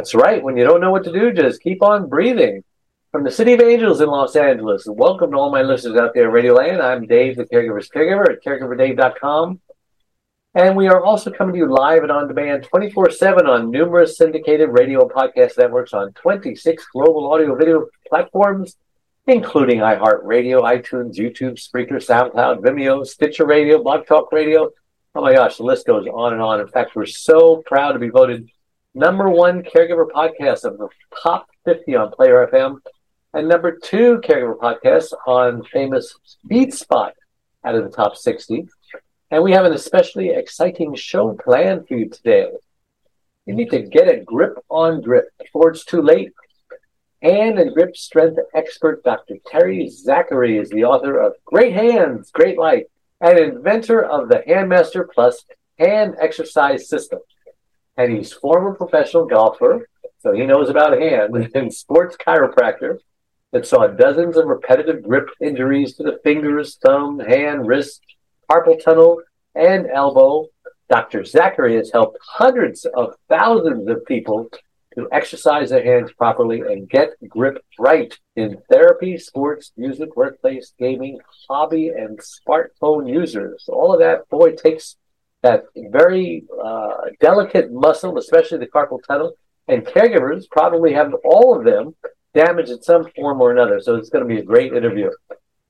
That's right. When you don't know what to do, just keep on breathing. From the City of Angels in Los Angeles, welcome to all my listeners out there, Radio Land. I'm Dave, the Caregiver's Caregiver at caregiverdave.com. And we are also coming to you live and on demand 24 7 on numerous syndicated radio and podcast networks on 26 global audio video platforms, including iHeartRadio, iTunes, YouTube, Spreaker, SoundCloud, Vimeo, Stitcher Radio, Blog Talk Radio. Oh my gosh, the list goes on and on. In fact, we're so proud to be voted number one caregiver podcast of the top 50 on Player FM and number two caregiver podcast on famous Feedspot out of the top 60. And we have an especially exciting show planned for you today. You need to get a grip on grip before it's too late. And grip strength expert Dr. Terry Zachary is the author of Great Hands, Great Life, and inventor of the Handmaster Plus hand exercise system. And he's former professional golfer, so he knows about hand, and sports chiropractor that saw dozens of repetitive grip injuries to the fingers, thumb, hand, wrist, carpal tunnel, and elbow. Dr. Zachary has helped hundreds of thousands of people to exercise their hands properly and get grip right in therapy, sports, music, workplace, gaming, hobby, and smartphone users. All of that, boy, takes that very uh, delicate muscle, especially the carpal tunnel, and caregivers probably have all of them damaged in some form or another. So it's going to be a great interview.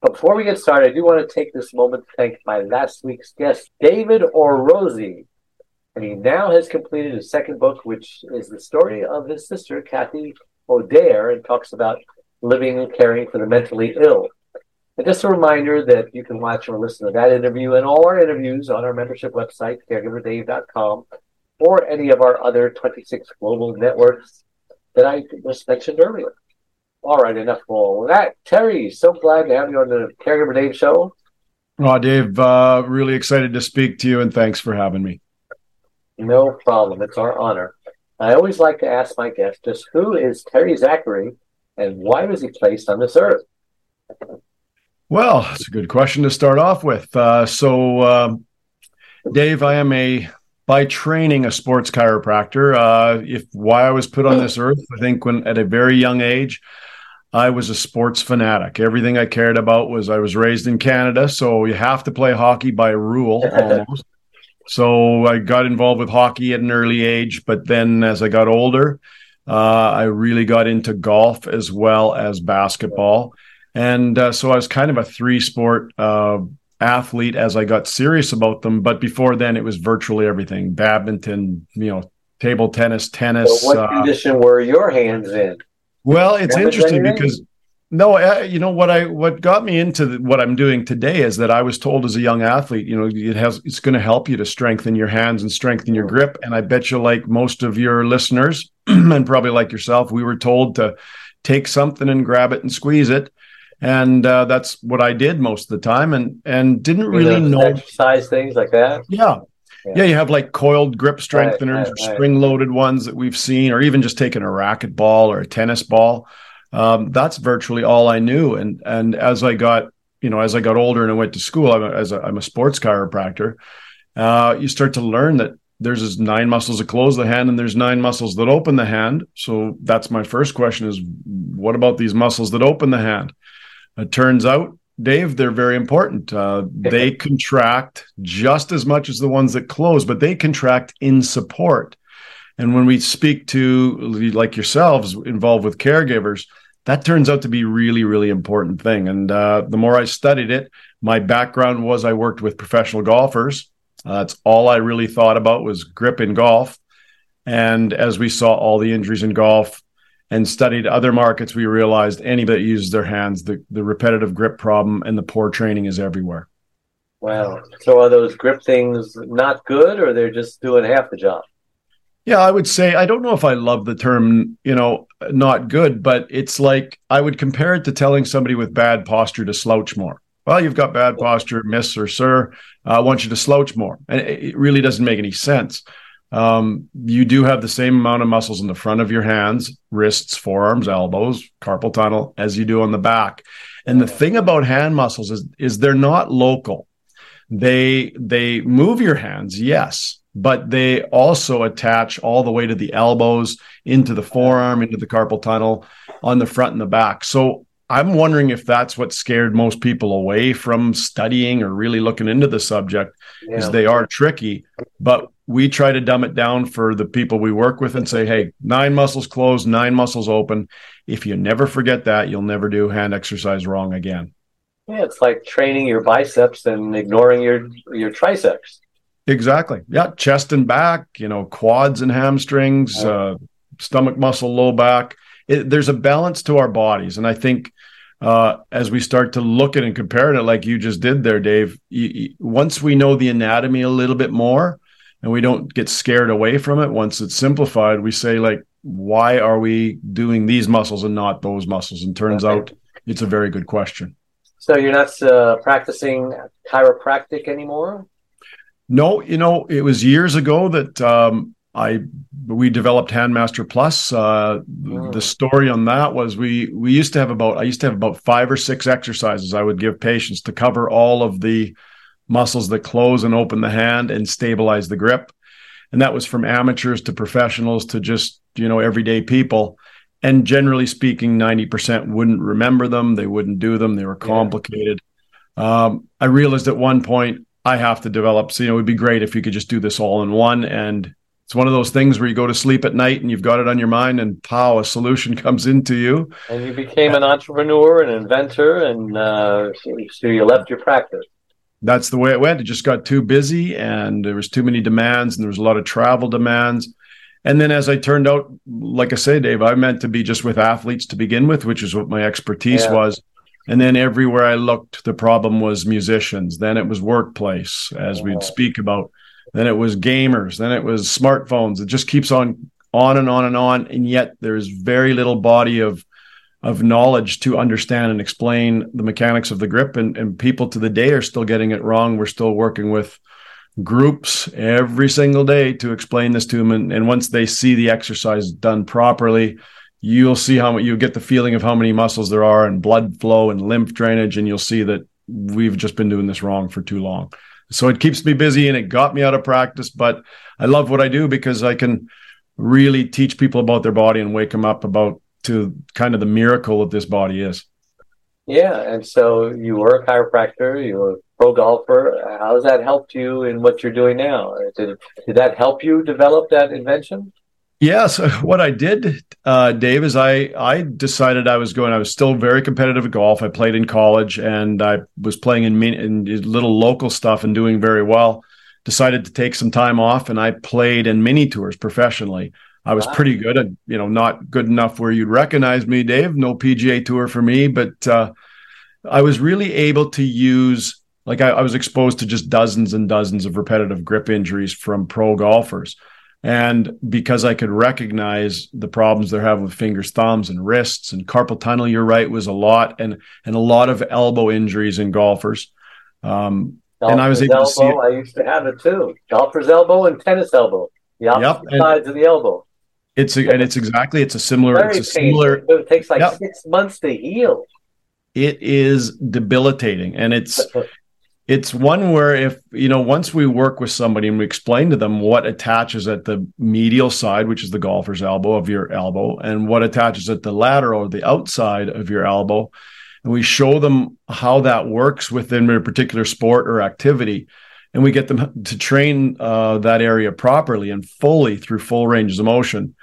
But before we get started, I do want to take this moment to thank my last week's guest, David Orosi. And he now has completed his second book, which is the story of his sister, Kathy O'Dare, and talks about living and caring for the mentally ill. And just a reminder that you can watch or listen to that interview and all our interviews on our membership website, caregiverdave.com, or any of our other 26 global networks that I just mentioned earlier. All right, enough of all that. Terry, so glad to have you on the Caregiver Dave show. Oh, Dave, uh, really excited to speak to you, and thanks for having me. No problem. It's our honor. I always like to ask my guests just who is Terry Zachary and why was he placed on this earth? Well, it's a good question to start off with. Uh, so, um, Dave, I am a by training a sports chiropractor. Uh, if why I was put on this earth, I think when at a very young age, I was a sports fanatic. Everything I cared about was I was raised in Canada, so you have to play hockey by rule almost. so I got involved with hockey at an early age, but then as I got older, uh, I really got into golf as well as basketball. And uh, so I was kind of a three sport uh, athlete as I got serious about them. But before then, it was virtually everything badminton, you know, table tennis, tennis. So what uh, condition were your hands in? well, it's Damage interesting because no, uh, you know what I what got me into the, what I'm doing today is that I was told as a young athlete, you know, it has it's going to help you to strengthen your hands and strengthen your grip. And I bet you, like most of your listeners, and probably like yourself, we were told to take something and grab it and squeeze it, and uh, that's what I did most of the time, and and didn't You really know. exercise things like that. Yeah. Yeah. Yeah, you have like coiled grip strengtheners right, or right. spring loaded ones that we've seen, or even just taking a racket ball or a tennis ball. Um, that's virtually all I knew. And and as I got, you know, as I got older and I went to school, I'm a, as a, I'm a sports chiropractor. Uh, you start to learn that there's this nine muscles that close the hand and there's nine muscles that open the hand. So that's my first question: is what about these muscles that open the hand? It turns out, Dave, they're very important. Uh, they contract just as much as the ones that close, but they contract in support. And when we speak to like yourselves involved with caregivers, that turns out to be really, really important thing. And uh, the more I studied it, my background was I worked with professional golfers. Uh, that's all I really thought about was grip in golf. And as we saw all the injuries in golf, and studied other markets, we realized anybody uses their hands, the, the repetitive grip problem and the poor training is everywhere. Wow. So are those grip things not good, or they're just doing half the job? Yeah, I would say I don't know if I love the term, you know, not good, but it's like I would compare it to telling somebody with bad posture to slouch more. Well, you've got bad posture, miss or sir. I want you to slouch more. And it really doesn't make any sense. Um, you do have the same amount of muscles in the front of your hands, wrists, forearms, elbows, carpal tunnel as you do on the back. And the thing about hand muscles is, is they're not local. They they move your hands, yes, but they also attach all the way to the elbows, into the forearm, into the carpal tunnel, on the front and the back. So I'm wondering if that's what scared most people away from studying or really looking into the subject, yeah. is they are tricky. But we try to dumb it down for the people we work with and say, hey, nine muscles closed, nine muscles open. If you never forget that, you'll never do hand exercise wrong again. Yeah, it's like training your biceps and ignoring your your triceps. Exactly. Yeah, chest and back, you know, quads and hamstrings, uh, stomach muscle, low back. It, there's a balance to our bodies, and I think uh, as we start to look at and compare it, like you just did there, Dave. You, you, once we know the anatomy a little bit more, and we don't get scared away from it, once it's simplified, we say like, why are we doing these muscles and not those muscles? And turns okay. out it's a very good question. So you're not uh, practicing chiropractic anymore? No, you know, it was years ago that um, I we developed Handmaster Plus. Uh, mm. The story on that was we we used to have about I used to have about five or six exercises I would give patients to cover all of the muscles that close and open the hand and stabilize the grip, and that was from amateurs to professionals to just you know everyday people. And generally speaking, ninety percent wouldn't remember them. They wouldn't do them. They were complicated. Yeah. Um, I realized at one point I have to develop. So you know, it would be great if you could just do this all in one and it's one of those things where you go to sleep at night and you've got it on your mind and pow a solution comes into you. And you became an entrepreneur an inventor and uh, so you left your practice. That's the way it went. It just got too busy and there was too many demands and there was a lot of travel demands. And then as i turned out like i say dave i meant to be just with athletes to begin with which is what my expertise yeah. was. And then everywhere i looked the problem was musicians. Then it was workplace as oh. we'd speak about then it was gamers, then it was smartphones. It just keeps on on and on and on, and yet there's very little body of of knowledge to understand and explain the mechanics of the grip. And, and people to the day are still getting it wrong. We're still working with groups every single day to explain this to them. And, and once they see the exercise done properly, you'll see how you get the feeling of how many muscles there are and blood flow and lymph drainage. And you'll see that we've just been doing this wrong for too long. So it keeps me busy and it got me out of practice but i love what i do because i can really teach people about their body and wake them up about to kind of the miracle that this body is. Yeah and so you were a chiropractor you were a pro golfer. How has that helped you in what you're doing now? Did, did that help you develop that invention Yes, what I did, uh, Dave, is I I decided I was going. I was still very competitive at golf. I played in college, and I was playing in, in little local stuff and doing very well. Decided to take some time off, and I played in mini tours professionally. I was wow. pretty good, and you know, not good enough where you'd recognize me, Dave. No PGA Tour for me, but uh, I was really able to use. Like I, I was exposed to just dozens and dozens of repetitive grip injuries from pro golfers and because I could recognize the problems they're having with fingers, thumbs, and wrists and carpal tunnel, you're right, was a lot, and and a lot of elbow injuries in golfers. Um, and I was able elbow, to see. It. I used to have it too. Golfer's elbow and tennis elbow, the opposite yep, sides of the elbow. It's a, and it's exactly it's a similar. Very it's a similar. It takes like yep. six months to heal. It is debilitating, and it's it's one where if you know once we work with somebody and we explain to them what attaches at the medial side which is the golfer's elbow of your elbow and what attaches at the lateral or the outside of your elbow and we show them how that works within a particular sport or activity and we get them to train uh, that area properly and fully through full ranges of motion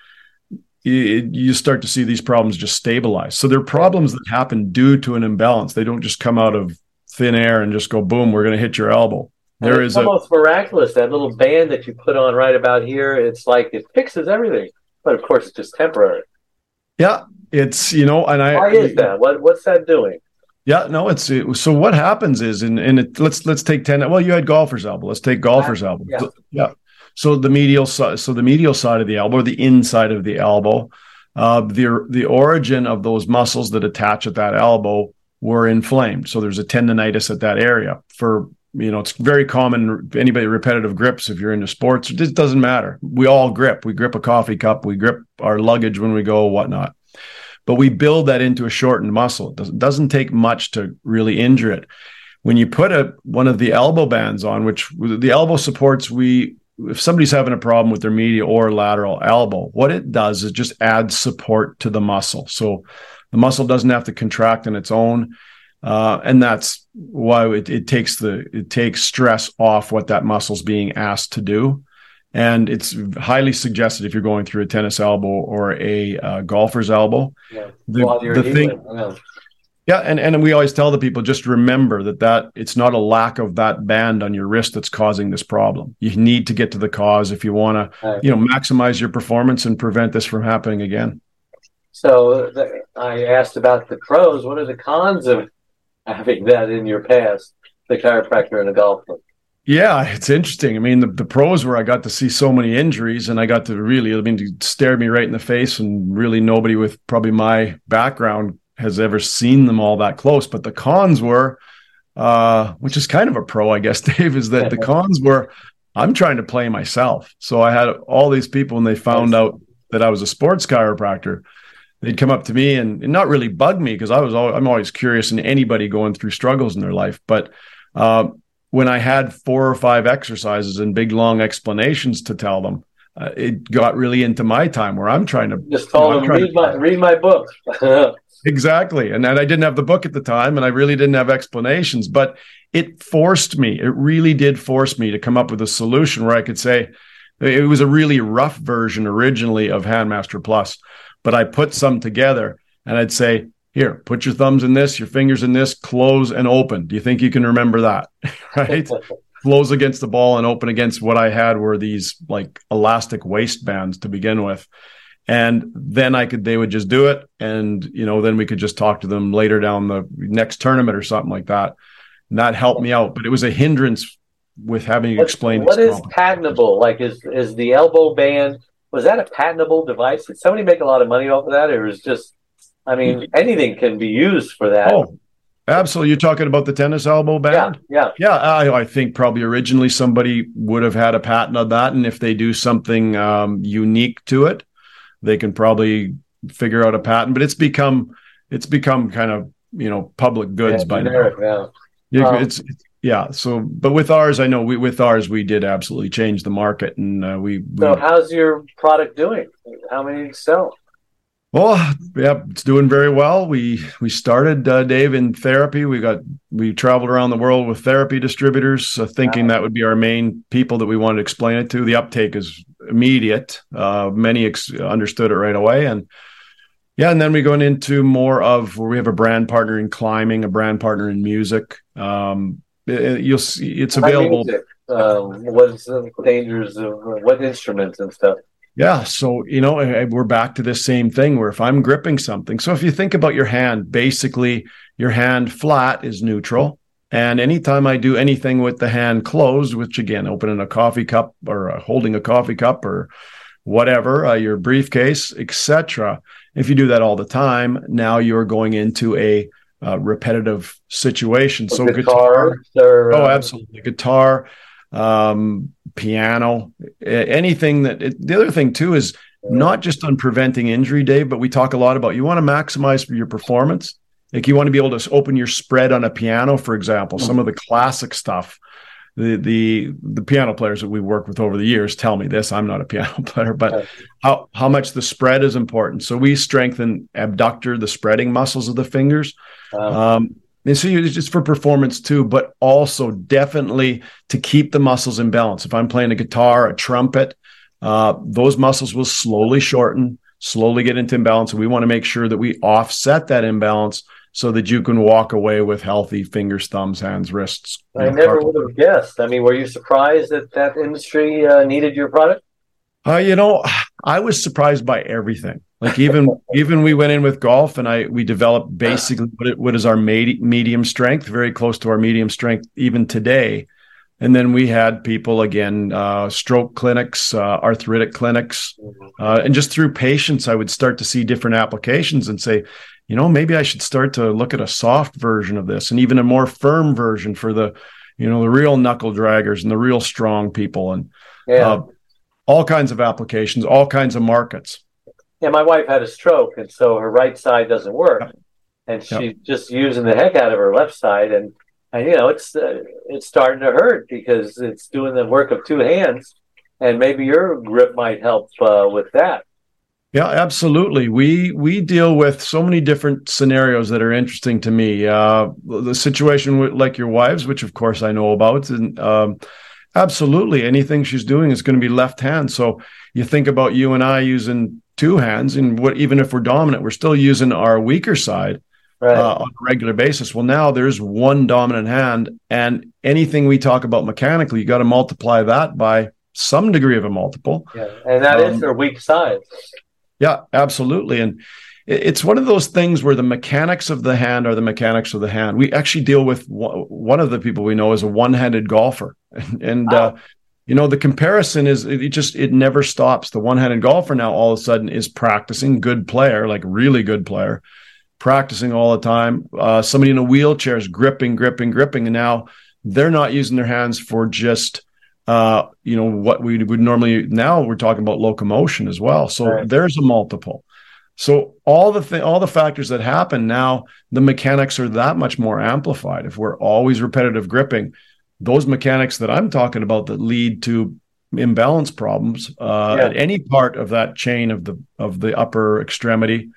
you, you start to see these problems just stabilize. So they're problems that happen due to an imbalance. They don't just come out of thin air and just go boom, we're going to hit your elbow. There is almost a, miraculous that little band that you put on right about here. It's like it fixes everything, but of course it's just temporary. Yeah, it's you know, and I why is that? What what's that doing? Yeah, no, it's it, so. What happens is, and and it, let's let's take ten. Well, you had golfer's elbow. Let's take golfer's elbow. Yeah. yeah. So the medial side, so the medial side of the elbow, the inside of the elbow, uh, the the origin of those muscles that attach at that elbow were inflamed. So there's a tendonitis at that area. For you know, it's very common. Anybody repetitive grips, if you're into sports, it doesn't matter. We all grip. We grip a coffee cup. We grip our luggage when we go, whatnot. But we build that into a shortened muscle. It doesn't take much to really injure it. When you put a one of the elbow bands on, which the elbow supports, we if somebody's having a problem with their medial or lateral elbow, what it does is just add support to the muscle. So the muscle doesn't have to contract on its own. Uh, and that's why it, it, takes the it takes stress off what that muscle's being asked to do and it's highly suggested if you're going through a tennis elbow or a uh, golfer's elbow yeah. the, the thing yeah. yeah and, and we always tell the people just remember that that it's not a lack of that band on your wrist that's causing this problem you need to get to the cause if you want to you know maximize your performance and prevent this from happening again so the, i asked about the pros what are the cons of having that in your past, the chiropractor and the golfer. Yeah, it's interesting. I mean, the, the pros where I got to see so many injuries and I got to really, I mean, to stare me right in the face and really nobody with probably my background has ever seen them all that close. But the cons were, uh, which is kind of a pro, I guess, Dave, is that the cons were I'm trying to play myself. So I had all these people and they found out that I was a sports chiropractor they'd come up to me and, and not really bug me because I was always, I'm always curious in anybody going through struggles in their life. But uh, when I had four or five exercises and big long explanations to tell them, uh, it got really into my time where I'm trying to just told you know, them read my read my book. exactly, and then I didn't have the book at the time, and I really didn't have explanations, but it forced me. It really did force me to come up with a solution where I could say it was a really rough version originally of Handmaster Plus but I put some together and I'd say, here, put your thumbs in this, your fingers in this, close and open. Do you think you can remember that? right? close against the ball and open against what I had were these like elastic waistbands to begin with. And then I could, they would just do it. And, you know, then we could just talk to them later down the next tournament or something like that. And that helped me out. But it was a hindrance with having explained what is patentable. Like, is, is the elbow band was that a patentable device? Did somebody make a lot of money off of that, or is just, I mean, anything can be used for that? Oh, absolutely. You're talking about the tennis elbow band? Yeah, yeah, yeah. I, I think probably originally somebody would have had a patent on that, and if they do something um, unique to it, they can probably figure out a patent. But it's become it's become kind of you know public goods yeah, by generic, now. Yeah. Um, it's, it's yeah so but with ours i know we with ours we did absolutely change the market and uh, we, we so how's your product doing? How many sell? Well yeah it's doing very well. We we started uh, dave in therapy. We got we traveled around the world with therapy distributors uh, thinking wow. that would be our main people that we wanted to explain it to. The uptake is immediate. Uh, many ex- understood it right away and yeah, and then we going into more of where we have a brand partner in climbing, a brand partner in music. Um, you'll see it's available. Um, what's the dangers of what instruments and stuff? Yeah, so you know we're back to this same thing where if I'm gripping something, so if you think about your hand, basically your hand flat is neutral, and anytime I do anything with the hand closed, which again, opening a coffee cup or uh, holding a coffee cup or whatever, uh, your briefcase, etc. If you do that all the time, now you're going into a uh, repetitive situation. So guitar, guitar oh, uh, absolutely, guitar, um, piano, anything that. It, the other thing too is not just on preventing injury, Dave, but we talk a lot about you want to maximize your performance. Like you want to be able to open your spread on a piano, for example, some of the classic stuff. The, the the piano players that we work with over the years tell me this. I'm not a piano player, but how how much the spread is important. So we strengthen abductor, the spreading muscles of the fingers, um, and so it's just for performance too, but also definitely to keep the muscles in balance. If I'm playing a guitar, a trumpet, uh, those muscles will slowly shorten, slowly get into imbalance. And we want to make sure that we offset that imbalance so that you can walk away with healthy fingers, thumbs, hands, wrists. I never would have guessed. I mean, were you surprised that that industry uh, needed your product? Uh, you know, I was surprised by everything. Like even even we went in with golf, and I we developed basically what it, what is our med- medium strength, very close to our medium strength even today. And then we had people again, uh, stroke clinics, uh, arthritic clinics, uh, and just through patients, I would start to see different applications and say, you know, maybe I should start to look at a soft version of this and even a more firm version for the, you know, the real knuckle draggers and the real strong people and Yeah. uh, all kinds of applications, all kinds of markets. Yeah, my wife had a stroke, and so her right side doesn't work, and Yeah. she's just using the heck out of her left side, and and you know it's uh, it's starting to hurt because it's doing the work of two hands, and maybe your grip might help uh, with that. Yeah, absolutely. We we deal with so many different scenarios that are interesting to me. Uh, the situation with like your wives, which of course I know about, and um, absolutely anything she's doing is going to be left hand. So you think about you and I using two hands, and what even if we're dominant, we're still using our weaker side Right? uh, on a regular basis. Well, now there's one dominant hand, and anything we talk about mechanically, you got to multiply that by some degree of a multiple. yeah, and that is um, her weak side. Yeah, absolutely. And it's one of those things where the mechanics of the hand are the mechanics of the hand. We actually deal with one of the people we know is a one-handed golfer, and, and uh, you know the comparison is it just it never stops. The one-handed golfer now all of a sudden is practicing good player, like really good player, practicing all the time. Uh, somebody in a wheelchair is gripping, gripping, gripping, and now they're not using their hands for just uh, you know what we would normally now we're talking about locomotion as well. So Right. there's a multiple. So all the th- all the factors that happen now, the mechanics are that much more amplified. If we're always repetitive gripping, those mechanics that I'm talking about that lead to imbalance problems uh, Yeah. at any part of that chain of the of the upper extremity,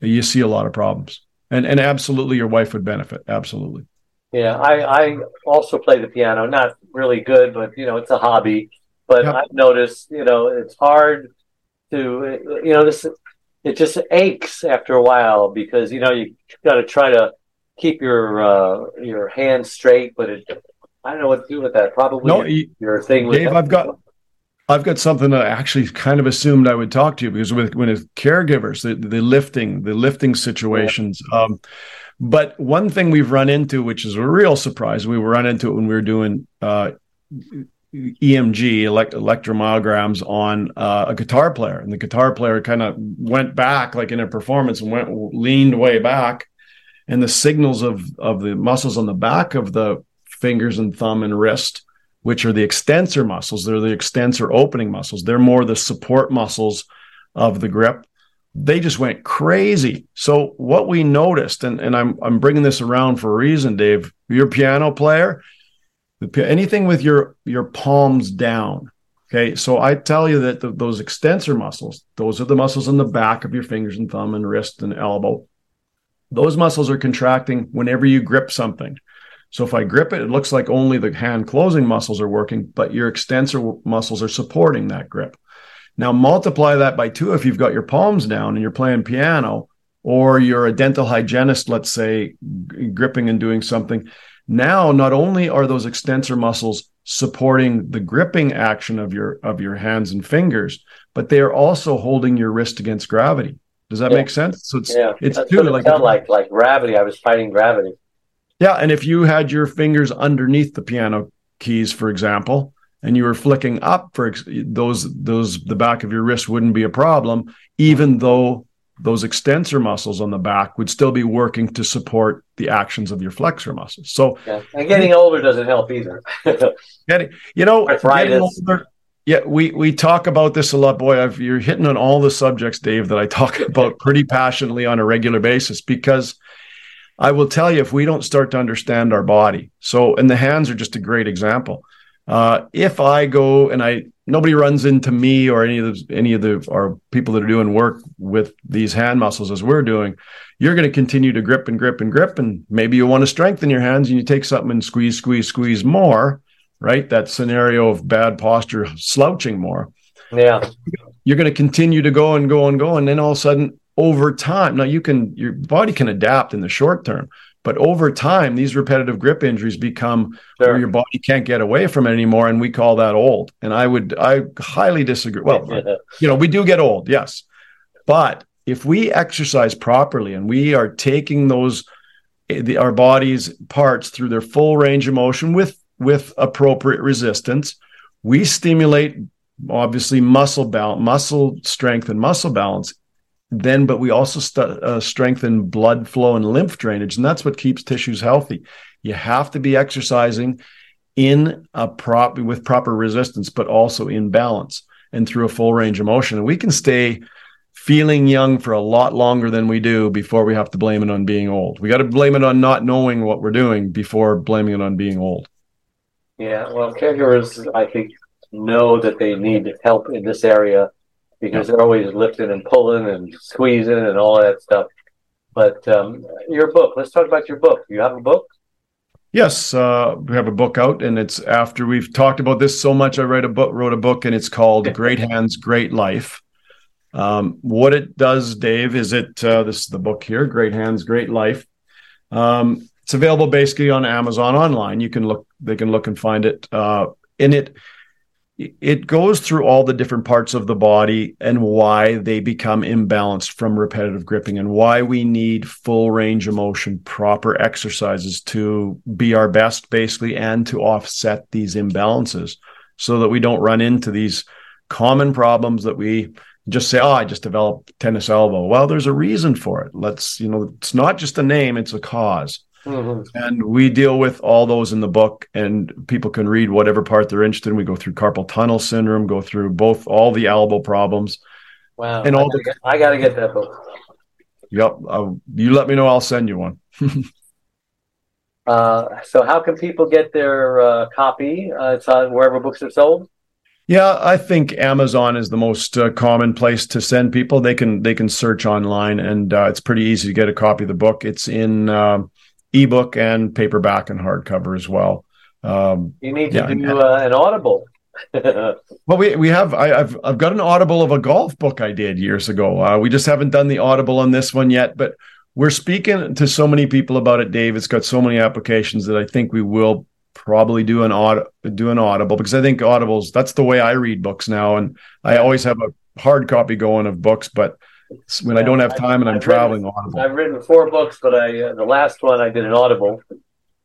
you see a lot of problems. And and absolutely, your wife would benefit. Absolutely. Yeah, I, I also play the piano. Not really good, but you know, it's a hobby. But Yep. I've noticed, you know, it's hard to, you know, this it just aches after a while because you know you got to try to keep your uh, your hands straight, but it, I don't know what to do with that. Probably No, your, you- your thing with Dave, I've got I've got something that I actually kind of assumed I would talk to you because with when it's caregivers, the, the lifting, the lifting situations. Um, but one thing we've run into, which is a real surprise, we run into it when we were doing uh, EMG, elect- electromyograms on uh, a guitar player, and the guitar player kind of went back, like in a performance, and went leaned way back, and the signals of of the muscles on the back of the fingers and thumb and wrist which are the extensor muscles. They're the extensor opening muscles. They're more the support muscles of the grip. They just went crazy. So what we noticed, and, and I'm I'm bringing this around for a reason, Dave. You're a piano player. Anything with your your palms down. Okay, so I tell you that the, those extensor muscles, those are the muscles in the back of your fingers and thumb and wrist and elbow. Those muscles are contracting whenever you grip something. So if I grip it, it looks like only the hand closing muscles are working, but your extensor muscles are supporting that grip. Now multiply that by two if you've got your palms down and you're playing piano, or you're a dental hygienist, let's say, gripping and doing something. Now, not only are those extensor muscles supporting the gripping action of your of your hands and fingers, but they are also holding your wrist against gravity. Does that Yeah. make sense? So it's yeah, it's that's it like like like gravity. I was fighting gravity. yeah, and if you had your fingers underneath the piano keys, for example, and you were flicking up for ex- those those the back of your wrist wouldn't be a problem, even though those extensor muscles on the back would still be working to support the actions of your flexor muscles. So Yeah, and getting older doesn't help either. getting you know getting older- yeah we we talk about this a lot boy I've, you're hitting on all the subjects dave that i talk about pretty passionately on a regular basis because i will tell you if we don't start to understand our body so and the hands are just a great example uh, if i go and i nobody runs into me or any of the any of the our people that are doing work with these hand muscles as we're doing you're going to continue to grip and grip and grip and maybe you want to strengthen your hands and you take something and squeeze squeeze squeeze more right? That scenario of bad posture, slouching more. yeah, You're going to continue to go and go and go. And then all of a sudden, over time, now you can, your body can adapt in the short term, but over time, these repetitive grip injuries become where your body can't get away from it anymore. And we call that old. And I would, I highly disagree. Well, you know, we do get old, yes. But if we exercise properly and we are taking those, eh, the, our body's parts through their full range of motion with with appropriate resistance, we stimulate obviously muscle balance, muscle strength, and muscle balance. Then, but we also st- uh, strengthen blood flow and lymph drainage, and that's what keeps tissues healthy. You have to be exercising in a prop with proper resistance, but also in balance and through a full range of motion. And we can stay feeling young for a lot longer than we do before we have to blame it on being old. We got to blame it on not knowing what we're doing before blaming it on being old. Yeah, well, caregivers, I think, know that they need help in this area because they're always lifting and pulling and squeezing and all that stuff. But um, your book, let's talk about your book. You have a book? Yes, uh, we have a book out, and it's after we've talked about this so much. I write a book, wrote a book, and it's called "Great Hands, Great Life." Um, what it does, Dave, is it uh, this is the book here, "Great Hands, Great Life." Um, it's available basically on Amazon online. You can look; they can look and find it. Uh, in it, it goes through all the different parts of the body and why they become imbalanced from repetitive gripping and why we need full range of motion, proper exercises to be our best, basically, and to offset these imbalances so that we don't run into these common problems that we just say, oh, I just developed tennis elbow. Well, there's a reason for it. Let's, you know, it's not just a name, it's a cause. Mm-hmm. And we deal with all those in the book, and people can read whatever part they're interested in. We go through carpal tunnel syndrome, go through both all the elbow problems. Wow. And all I got to get that book. Yep. Uh, you let me know. I'll send you one. uh, so, how can people get their uh, copy? Uh, it's on wherever books are sold. Yeah, I think Amazon is the most uh, common place to send people. They can they can search online, and uh, it's pretty easy to get a copy of the book. It's in uh, ebook and paperback and hardcover as well. Um, you need to yeah, do uh, an Audible. well, we we have I, have I've got an Audible of a golf book I did years ago. Uh, we just haven't done the Audible on this one yet, but we're speaking to so many people about it. Dave, it's got so many applications that I think we will probably do an aud- do an Audible because I think Audibles that's the way I read books now, and I always have a hard copy going of books, but when I don't have time and I'm I've traveling. Written, Audible. I've written four books, but I uh, the last one I did an Audible,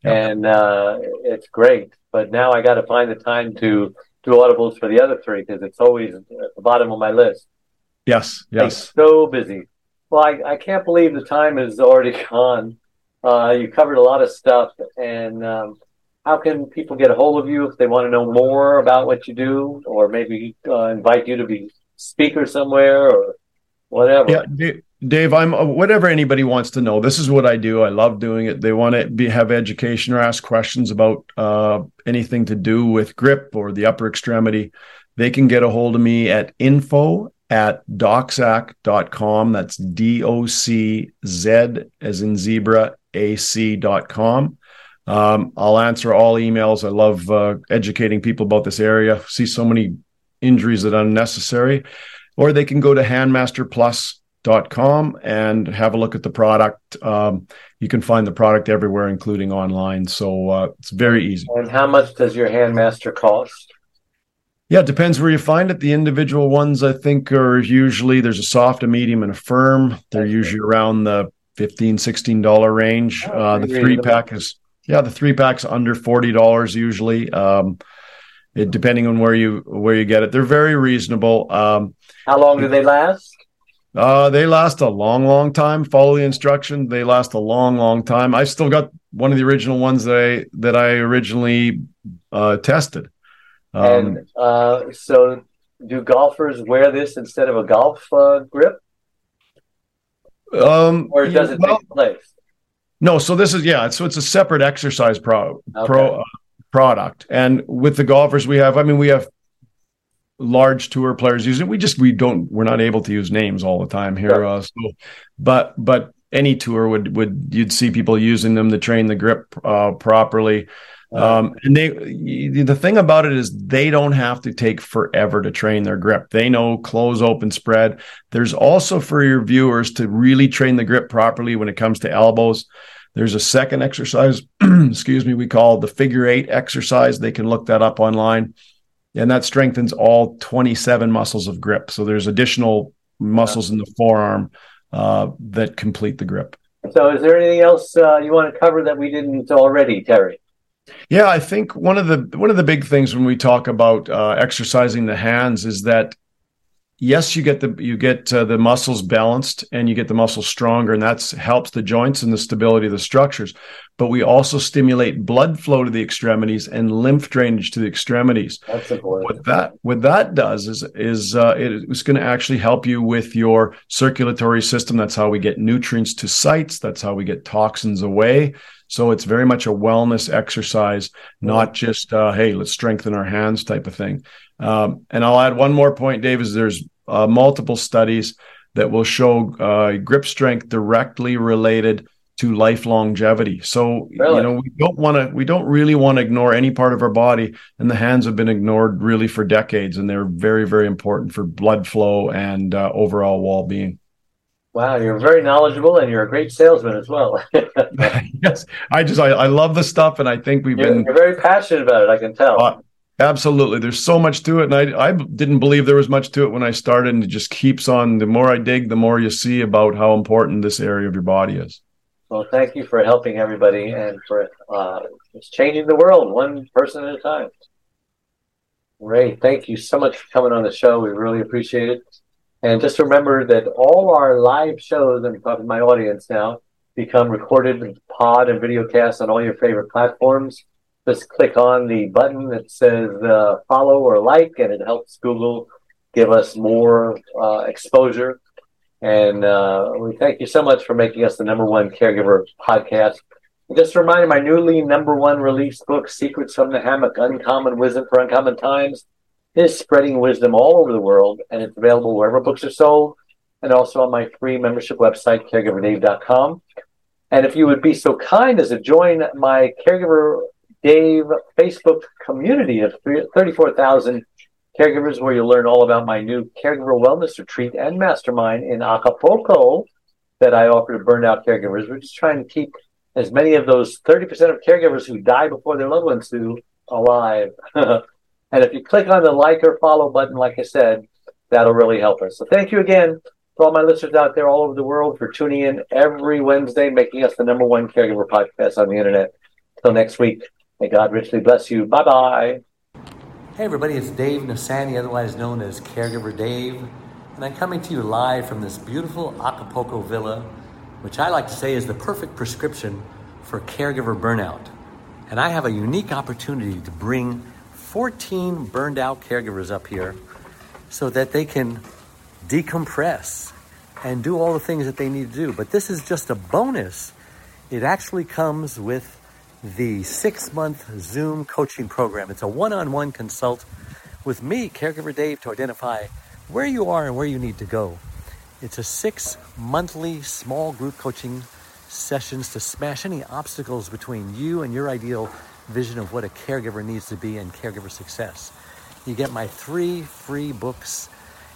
and uh, it's great. But now I got to find the time to do Audibles for the other three because it's always at the bottom of my list. Yes, yes. so busy. Well, I, I can't believe the time is already gone. Uh, you covered a lot of stuff, and um, how can people get a hold of you if they want to know more about what you do, or maybe uh, invite you to be speaker somewhere, or whatever. Yeah, Dave, I'm uh, whatever anybody wants to know. This is what I do. I love doing it. They want to be, have education or ask questions about uh, anything to do with grip or the upper extremity. They can get a hold of me at info at doczac.com. That's D O C Z as in zebra, A C.com. Um, I'll answer all emails. I love uh, educating people about this area. See so many injuries that are unnecessary or they can go to handmasterplus.com and have a look at the product. Um, you can find the product everywhere, including online. So uh, it's very easy. And how much does your Handmaster cost? Yeah, it depends where you find it. The individual ones, I think, are usually there's a soft, a medium, and a firm. They're usually around the 15 $16 range. Oh, uh, the three pack is, yeah, the three pack's under $40 usually. Um, it, depending on where you where you get it. They're very reasonable. Um, How long do they last? Uh, they last a long, long time. Follow the instruction. They last a long, long time. I still got one of the original ones that I that I originally uh, tested. Um, and uh, so, do golfers wear this instead of a golf uh, grip? Um, or does it well, take place? No. So this is yeah. So it's a separate exercise pro okay. pro uh, product. And with the golfers we have, I mean, we have large tour players using. We just we don't we're not able to use names all the time here. Uh, so, but but any tour would would you'd see people using them to train the grip uh, properly. Um, and they the thing about it is they don't have to take forever to train their grip. They know close, open, spread. There's also for your viewers to really train the grip properly when it comes to elbows. There's a second exercise, excuse me, we call the figure eight exercise. They can look that up online. And that strengthens all 27 muscles of grip. So there's additional muscles in the forearm uh, that complete the grip. So, is there anything else uh, you want to cover that we didn't already, Terry? Yeah, I think one of the one of the big things when we talk about uh, exercising the hands is that yes, you get the you get uh, the muscles balanced and you get the muscles stronger, and that helps the joints and the stability of the structures. But we also stimulate blood flow to the extremities and lymph drainage to the extremities. That's important. What that what that does is is uh, it's going to actually help you with your circulatory system. That's how we get nutrients to sites. That's how we get toxins away. So it's very much a wellness exercise, not just uh, hey, let's strengthen our hands type of thing. Um, and I'll add one more point, Dave. Is there's uh, multiple studies that will show uh, grip strength directly related to life longevity. So really? you know we don't want to we don't really want to ignore any part of our body, and the hands have been ignored really for decades, and they're very very important for blood flow and uh, overall well being. Wow, you're very knowledgeable and you're a great salesman as well. yes, I just I, I, love the stuff, and I think we've you're, been you're very passionate about it. I can tell. Uh, absolutely, there's so much to it, and I I didn't believe there was much to it when I started, and it just keeps on. The more I dig, the more you see about how important this area of your body is. Well, thank you for helping everybody and for uh, changing the world one person at a time. Ray, thank you so much for coming on the show. We really appreciate it. And just remember that all our live shows, I'm talking to my audience now, become recorded pod and video cast on all your favorite platforms. Just click on the button that says uh, follow or like, and it helps Google give us more uh, exposure. And uh, we thank you so much for making us the number one caregiver podcast. just a reminder, my newly number one released book, Secrets from the Hammock Uncommon Wisdom for Uncommon Times, is spreading wisdom all over the world, and it's available wherever books are sold, and also on my free membership website, caregiverdave.com. And if you would be so kind as to join my Caregiver Dave Facebook community of 34,000 caregivers, where you'll learn all about my new caregiver wellness retreat and mastermind in Acapulco that I offer to burnout caregivers. We're just trying to keep as many of those 30% of caregivers who die before their loved ones do alive. And if you click on the like or follow button, like I said, that'll really help us. So thank you again to all my listeners out there all over the world for tuning in every Wednesday, making us the number one caregiver podcast on the internet. Until next week, may God richly bless you. Bye bye. Hey, everybody, it's Dave Nassaney, otherwise known as Caregiver Dave, and I'm coming to you live from this beautiful Acapulco villa, which I like to say is the perfect prescription for caregiver burnout. And I have a unique opportunity to bring 14 burned out caregivers up here so that they can decompress and do all the things that they need to do. But this is just a bonus. It actually comes with the six month Zoom coaching program. It's a one on one consult with me, Caregiver Dave, to identify where you are and where you need to go. It's a six monthly small group coaching sessions to smash any obstacles between you and your ideal vision of what a caregiver needs to be and caregiver success. You get my three free books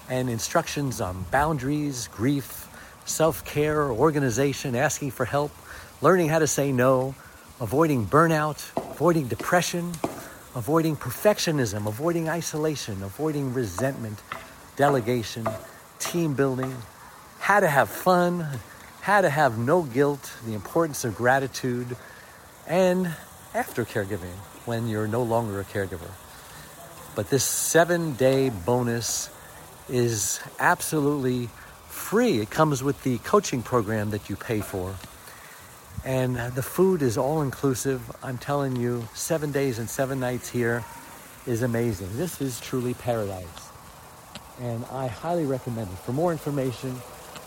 and instructions on boundaries, grief, self care, organization, asking for help, learning how to say no, avoiding burnout, avoiding depression, avoiding perfectionism, avoiding isolation, avoiding resentment, delegation, team building, how to have fun, how to have no guilt, the importance of gratitude, and after caregiving when you're no longer a caregiver. But this seven day bonus is absolutely free. It comes with the coaching program that you pay for. And the food is all inclusive. I'm telling you, seven days and seven nights here is amazing. This is truly paradise. And I highly recommend it. For more information,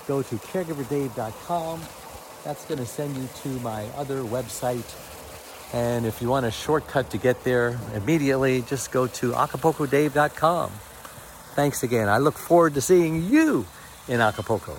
go to caregiverdave.com. That's going to send you to my other website, and if you want a shortcut to get there immediately, just go to acapulcodave.com. Thanks again. I look forward to seeing you in Acapulco.